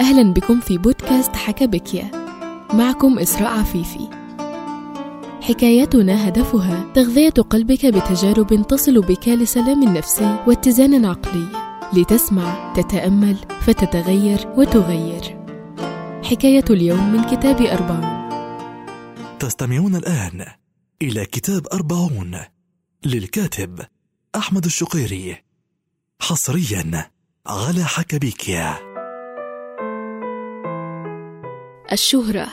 أهلا بكم في بودكاست حكبكيا معكم إسراء عفيفي. حكاياتنا هدفها تغذية قلبك بتجارب تصل بك لسلام نفسي واتزان عقلي. لتسمع تتأمل فتتغير وتغير. حكاية اليوم من كتاب أربعون. تستمعون الآن إلى كتاب أربعون للكاتب أحمد الشقيري حصريا على حكبيكيا الشهرة.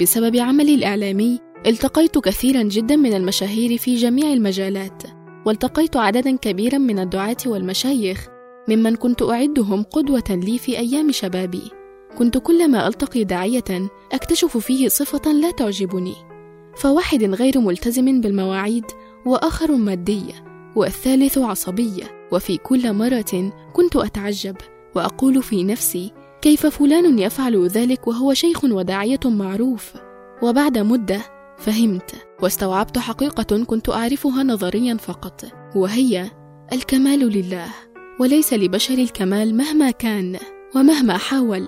بسبب عملي الإعلامي التقيت كثيرا جدا من المشاهير في جميع المجالات والتقيت عددا كبيرا من الدعاة والمشايخ ممن كنت أعدهم قدوة لي في أيام شبابي. كنت كلما ألتقي داعية أكتشف فيه صفة لا تعجبني. فواحد غير ملتزم بالمواعيد وآخر مادي والثالث عصبية وفي كل مرة كنت أتعجب وأقول في نفسي كيف فلان يفعل ذلك وهو شيخ وداعية معروف؟ وبعد مدة فهمت. واستوعبت حقيقة كنت أعرفها نظريا فقط. وهي الكمال لله. وليس لبشر الكمال مهما كان ومهما حاول.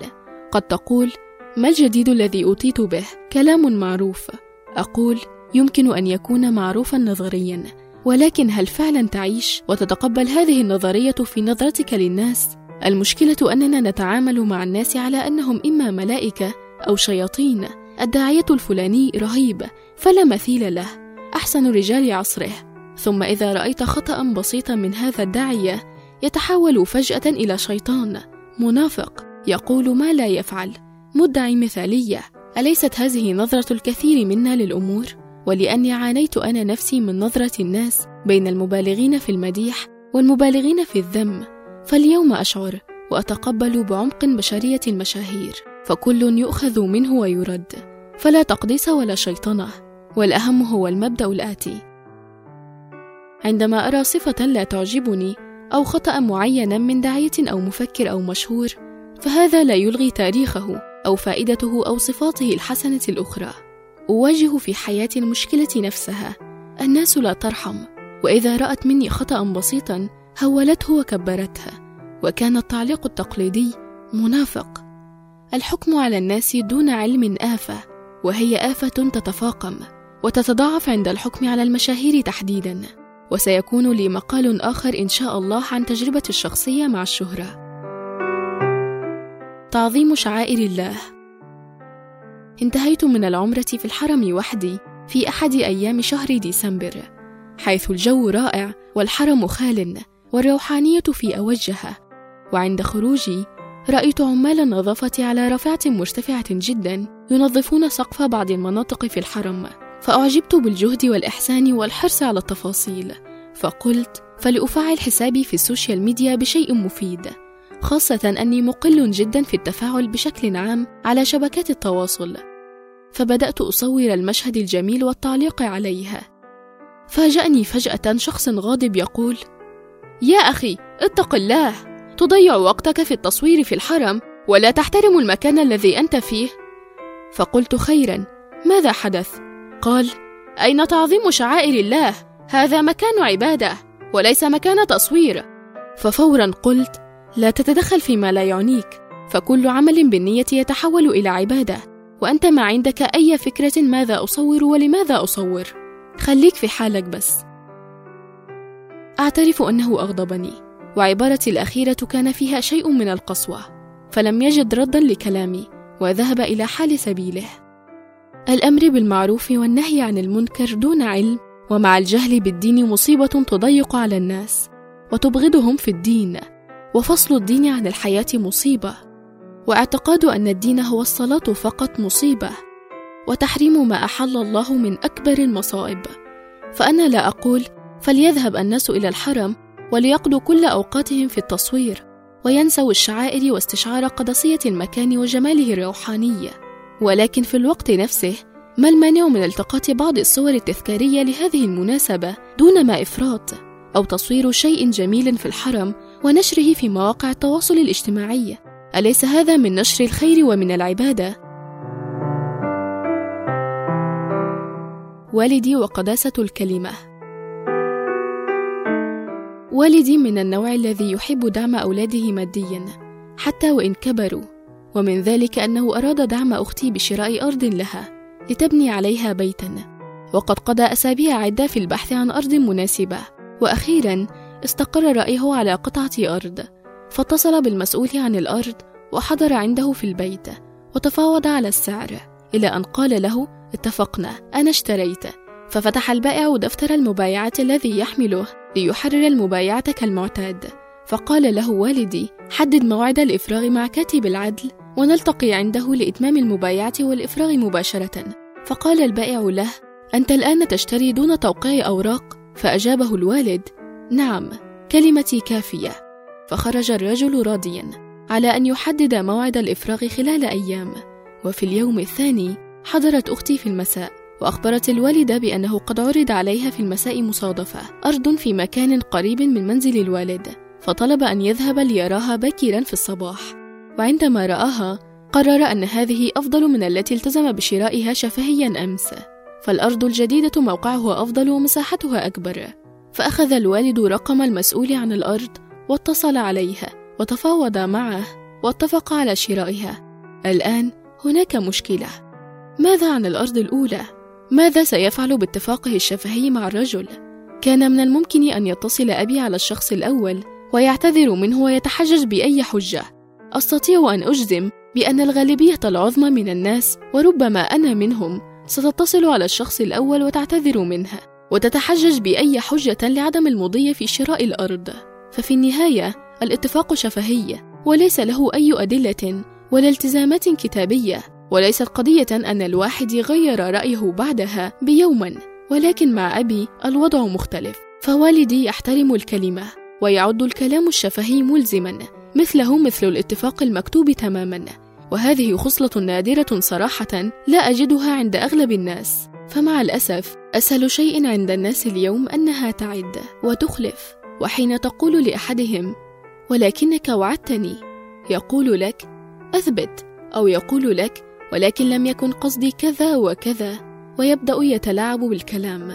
قد تقول ما الجديد الذي أتيت به؟ كلام معروف. أقول يمكن أن يكون معروفا نظريا. ولكن هل فعلا تعيش وتتقبل هذه النظرية في نظرتك للناس؟ المشكلة أننا نتعامل مع الناس على أنهم إما ملائكة أو شياطين. الداعية الفلاني رهيب فلا مثيل له. أحسن رجال عصره. ثم إذا رأيت خطأ بسيطا من هذا الداعية يتحول فجأة إلى شيطان. منافق. يقول ما لا يفعل. مدعي مثالية. أليست هذه نظرة الكثير منا للأمور؟ ولأني عانيت أنا نفسي من نظرة الناس بين المبالغين في المديح والمبالغين في الذم. فاليوم أشعر وأتقبل بعمق بشرية المشاهير فكل يؤخذ منه ويرد. فلا تقديس ولا شيطنة والأهم هو المبدأ الآتي. عندما أرى صفة لا تعجبني أو خطأ معينا من داعية أو مفكر أو مشهور فهذا لا يلغي تاريخه أو فائدته أو صفاته الحسنة الأخرى. أواجه في حياتي المشكلة نفسها الناس لا ترحم وإذا رأت مني خطأ بسيطا هولته وكبرته وكان التعليق التقليدي منافق. الحكم على الناس دون علم آفة وهي آفة تتفاقم وتتضاعف عند الحكم على المشاهير تحديدا. وسيكون لي مقال آخر إن شاء الله عن تجربتي الشخصية مع الشهرة. تعظيم شعائر الله. انتهيت من العمرة في الحرم وحدي في أحد أيام شهر ديسمبر حيث الجو رائع والحرم خال. والروحانية في أوجها وعند خروجي رأيت عمال النظافة على رفعة مرتفعة جدا ينظفون سقف بعض المناطق في الحرم. فأعجبت بالجهد والإحسان والحرص على التفاصيل. فقلت فلأفعل حسابي في السوشيال ميديا بشيء مفيد. خاصة أني مقل جدا في التفاعل بشكل عام على شبكات التواصل. فبدأت أصور المشهد الجميل والتعليق عليها فاجأني فجأة شخص غاضب يقول يا أخي اتق الله. تضيع وقتك في التصوير في الحرم ولا تحترم المكان الذي أنت فيه. فقلت خيرا. ماذا حدث؟ قال أين تعظيم شعائر الله؟ هذا مكان عبادة وليس مكان تصوير. ففورا قلت لا تتدخل فيما لا يعنيك. فكل عمل بالنية يتحول إلى عبادة. وأنت ما عندك أي فكرة ماذا أصور ولماذا أصور. خليك في حالك بس. أعترف أنه أغضبني وعبارتي الأخيرة كان فيها شيء من القسوة فلم يجد ردا لكلامي وذهب إلى حال سبيله. الأمر بالمعروف والنهي عن المنكر دون علم ومع الجهل بالدين مصيبة تضيق على الناس وتبغضهم في الدين وفصل الدين عن الحياة مصيبة. واعتقاد أن الدين هو الصلاة فقط مصيبة وتحريم ما أحل الله من أكبر المصائب. فأنا لا أقول فليذهب الناس إلى الحرم وليقضوا كل أوقاتهم في التصوير وينسوا الشعائر واستشعار قدسية المكان وجماله الروحاني ولكن في الوقت نفسه ما المانع من التقاط بعض الصور التذكارية لهذه المناسبة دون ما إفراط أو تصوير شيء جميل في الحرم ونشره في مواقع التواصل الاجتماعي؟ أليس هذا من نشر الخير ومن العبادة؟ والدي وقداسة الكلمة. والدي من النوع الذي يحب دعم أولاده ماديا حتى وإن كبروا ومن ذلك أنه أراد دعم أختي بشراء أرض لها لتبني عليها بيتا. وقد قضى أسابيع عدة في البحث عن أرض مناسبة وأخيرا استقر رأيه على قطعة أرض فاتصل بالمسؤول عن الأرض وحضر عنده في البيت وتفاوض على السعر إلى أن قال له اتفقنا أنا اشتريت ففتح البائع دفتر المبايعة الذي يحمله. ليحرر المبايعة كالمعتاد. فقال له والدي حدد موعد الإفراغ مع كاتب العدل ونلتقي عنده لإتمام المبايعة والإفراغ مباشرة. فقال البائع له أنت الآن تشتري دون توقيع أوراق؟ فأجابه الوالد نعم كلمتي كافية. فخرج الرجل راضيا على أن يحدد موعد الإفراغ خلال أيام. وفي اليوم الثاني حضرت أختي في المساء. وأخبرت الوالدة بأنه قد عرض عليها في المساء مصادفة أرض في مكان قريب من منزل الوالد فطلب أن يذهب ليراها باكرا في الصباح. وعندما رآها قرر أن هذه أفضل من التي التزم بشرائها شفهيا أمس. فالأرض الجديدة موقعها أفضل ومساحتها أكبر. فأخذ الوالد رقم المسؤول عن الأرض واتصل عليها وتفاوض معه واتفق على شرائها. الآن هناك مشكلة. ماذا عن الأرض الأولى؟ ماذا سيفعل باتفاقه الشفهي مع الرجل؟ كان من الممكن أن يتصل أبي على الشخص الأول ويعتذر منه ويتحجج بأي حجة. أستطيع أن أجزم بأن الغالبية العظمى من الناس وربما أنا منهم ستتصل على الشخص الأول وتعتذر منه وتتحجج بأي حجة لعدم المضي في شراء الأرض. ففي النهاية الاتفاق شفهي وليس له أي أدلة ولا التزامات كتابية. وليست قضية أن الواحد غير رأيه بعدها بيوما ولكن مع أبي الوضع مختلف. فوالدي يحترم الكلمة ويعد الكلام الشفهي ملزما مثله مثل الاتفاق المكتوب تماما. وهذه خصلة نادرة صراحة لا أجدها عند أغلب الناس. فمع الأسف أسهل شيء عند الناس اليوم أنها تعد وتخلف. وحين تقول لأحدهم ولكنك وعدتني يقول لك أثبت أو يقول لك ولكن لم يكن قصدي كذا وكذا ويبدأ يتلاعب بالكلام.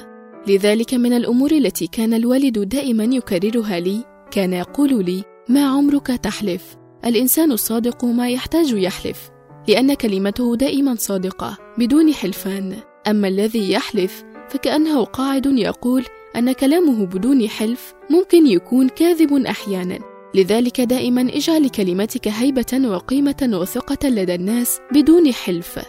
لذلك من الأمور التي كان الوالد دائما يكررها لي كان يقول لي ما عمرك تحلف؟ الإنسان الصادق ما يحتاج يحلف لأن كلمته دائما صادقة بدون حلفان. أما الذي يحلف فكأنه قاعد يقول أن كلامه بدون حلف ممكن يكون كاذب أحيانا. لذلك دائما إجعل لكلمتك هيبة وقيمة وثقة لدى الناس بدون حلف.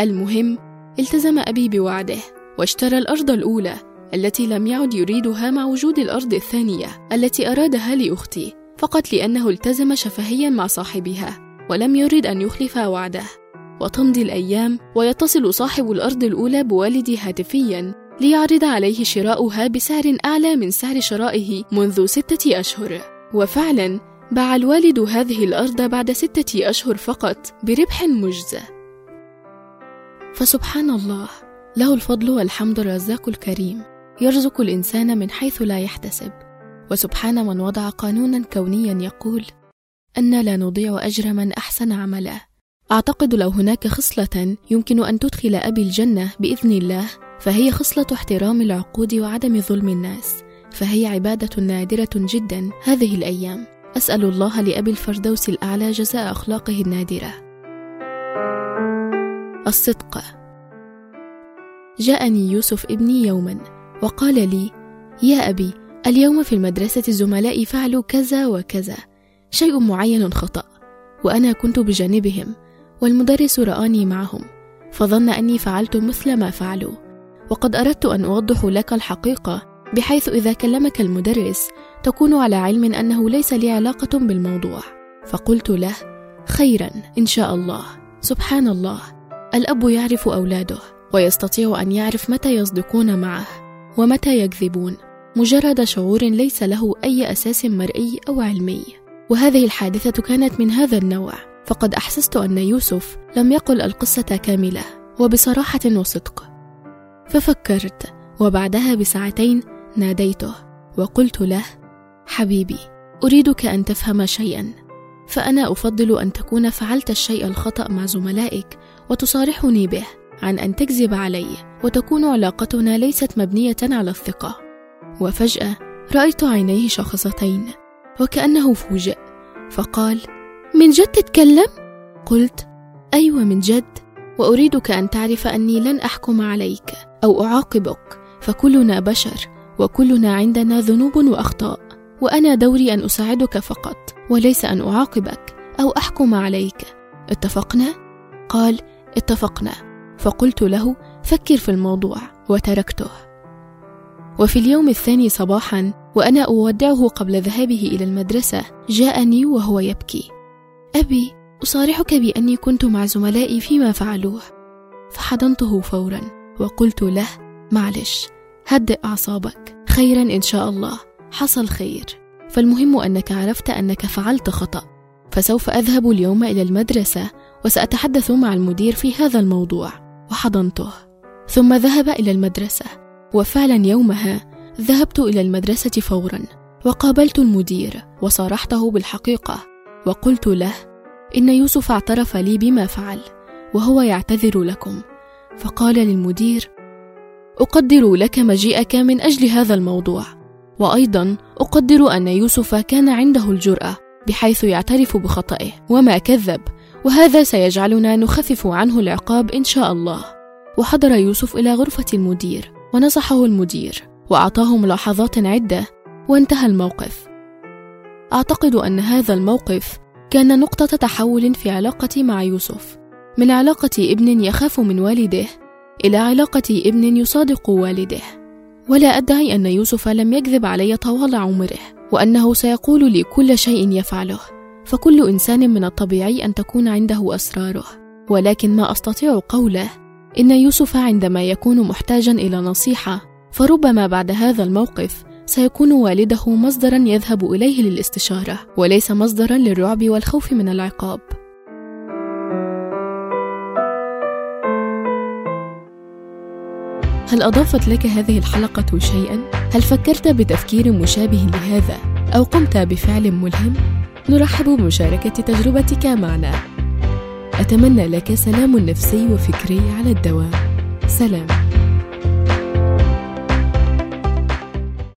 المهم التزم أبي بوعده واشترى الأرض الأولى التي لم يعد يريدها مع وجود الأرض الثانية التي أرادها لأختي فقط لأنه التزم شفهيا مع صاحبها ولم يرد أن يخلف وعده. وتمضي الأيام ويتصل صاحب الأرض الأولى بوالدي هاتفيا ليعرض عليه شراؤها بسعر أعلى من سعر شرائه منذ ستة أشهر. وفعلا باع الوالد هذه الأرض بعد ستة أشهر فقط بربح مجزى فسبحان الله له الفضل والحمد الرزاق الكريم يرزق الإنسان من حيث لا يحتسب. وسبحان من وضع قانونا كونيا يقول أن لا نضيع أجر من أحسن عملا أعتقد لو هناك خصلة يمكن أن تدخل أبي الجنة بإذن الله فهي خصلة احترام العقود وعدم ظلم الناس. فهي عبادة نادرة جدا هذه الأيام. أسأل الله لأبي الفردوس الأعلى جزاء أخلاقه النادرة. الصدق. جاءني يوسف ابني يوما وقال لي يا أبي اليوم في المدرسة الزملاء فعلوا كذا وكذا. شيء معين خطأ وأنا كنت بجانبهم والمدرس رآني معهم فظن أني فعلت مثل ما فعلوا. وقد أردت أن أوضح لك الحقيقة بحيث إذا كلمك المدرس تكون على علم أنه ليس لي علاقة بالموضوع. فقلت له خيرا إن شاء الله. سبحان الله. الأب يعرف أولاده ويستطيع أن يعرف متى يصدقون معه ومتى يكذبون مجرد شعور ليس له أي أساس مرئي أو علمي. وهذه الحادثة كانت من هذا النوع. فقد أحسست أن يوسف لم يقل القصة كاملة وبصراحة وصدق. ففكرت وبعدها بساعتين ناديته وقلت له حبيبي أريدك أن تفهم شيئا فأنا أفضل أن تكون فعلت الشيء الخطأ مع زملائك وتصارحني به عن أن تكذب علي وتكون علاقتنا ليست مبنية على الثقة وفجأة رأيت عينيه شخصتين وكأنه فوجئ فقال من جد تتكلم؟ قلت أيوة من جد وأريدك أن تعرف أني لن أحكم عليك أو أعاقبك فكلنا بشر وكلنا عندنا ذنوب وأخطاء وأنا دوري أن أساعدك فقط وليس أن أعاقبك أو أحكم عليك. اتفقنا؟ قال اتفقنا. فقلت له فكر في الموضوع وتركته. وفي اليوم الثاني صباحا وأنا أودعه قبل ذهابه إلى المدرسة جاءني وهو يبكي. أبي أصارحك بأني كنت مع زملائي فيما فعلوه. فحضنته فورا وقلت له معلش. هدئ أعصابك. خيرا إن شاء الله. حصل خير. فالمهم أنك عرفت أنك فعلت خطأ. فسوف أذهب اليوم إلى المدرسة وسأتحدث مع المدير في هذا الموضوع. وحضنته. ثم ذهب إلى المدرسة. وفعلا يومها ذهبت إلى المدرسة فورا. وقابلت المدير وصارحته بالحقيقة. وقلت له إن يوسف اعترف لي بما فعل وهو يعتذر لكم. فقال للمدير أقدر لك مجيئك من أجل هذا الموضوع. وأيضا أقدر أن يوسف كان عنده الجرأة بحيث يعترف بخطئه وما كذب. وهذا سيجعلنا نخفف عنه العقاب إن شاء الله. وحضر يوسف إلى غرفة المدير ونصحه المدير وأعطاه ملاحظات عدة وانتهى الموقف. أعتقد أن هذا الموقف كان نقطة تحول في علاقتي مع يوسف من علاقة ابن يخاف من والده إلى علاقة ابن يصادق والده. ولا أدعي أن يوسف لم يكذب علي طوال عمره وأنه سيقول لي كل شيء يفعله. فكل إنسان من الطبيعي أن تكون عنده أسراره. ولكن ما أستطيع قوله إن يوسف عندما يكون محتاجا إلى نصيحة فربما بعد هذا الموقف سيكون والده مصدرا يذهب إليه للاستشارة وليس مصدرا للرعب والخوف من العقاب. هل أضافت لك هذه الحلقة شيئا؟ هل فكرت بتفكير مشابه لهذا أو قمت بفعل ملهم؟ نرحب بمشاركة تجربتك معنا أتمنى لك سلام نفسي وفكري على الدوام سلام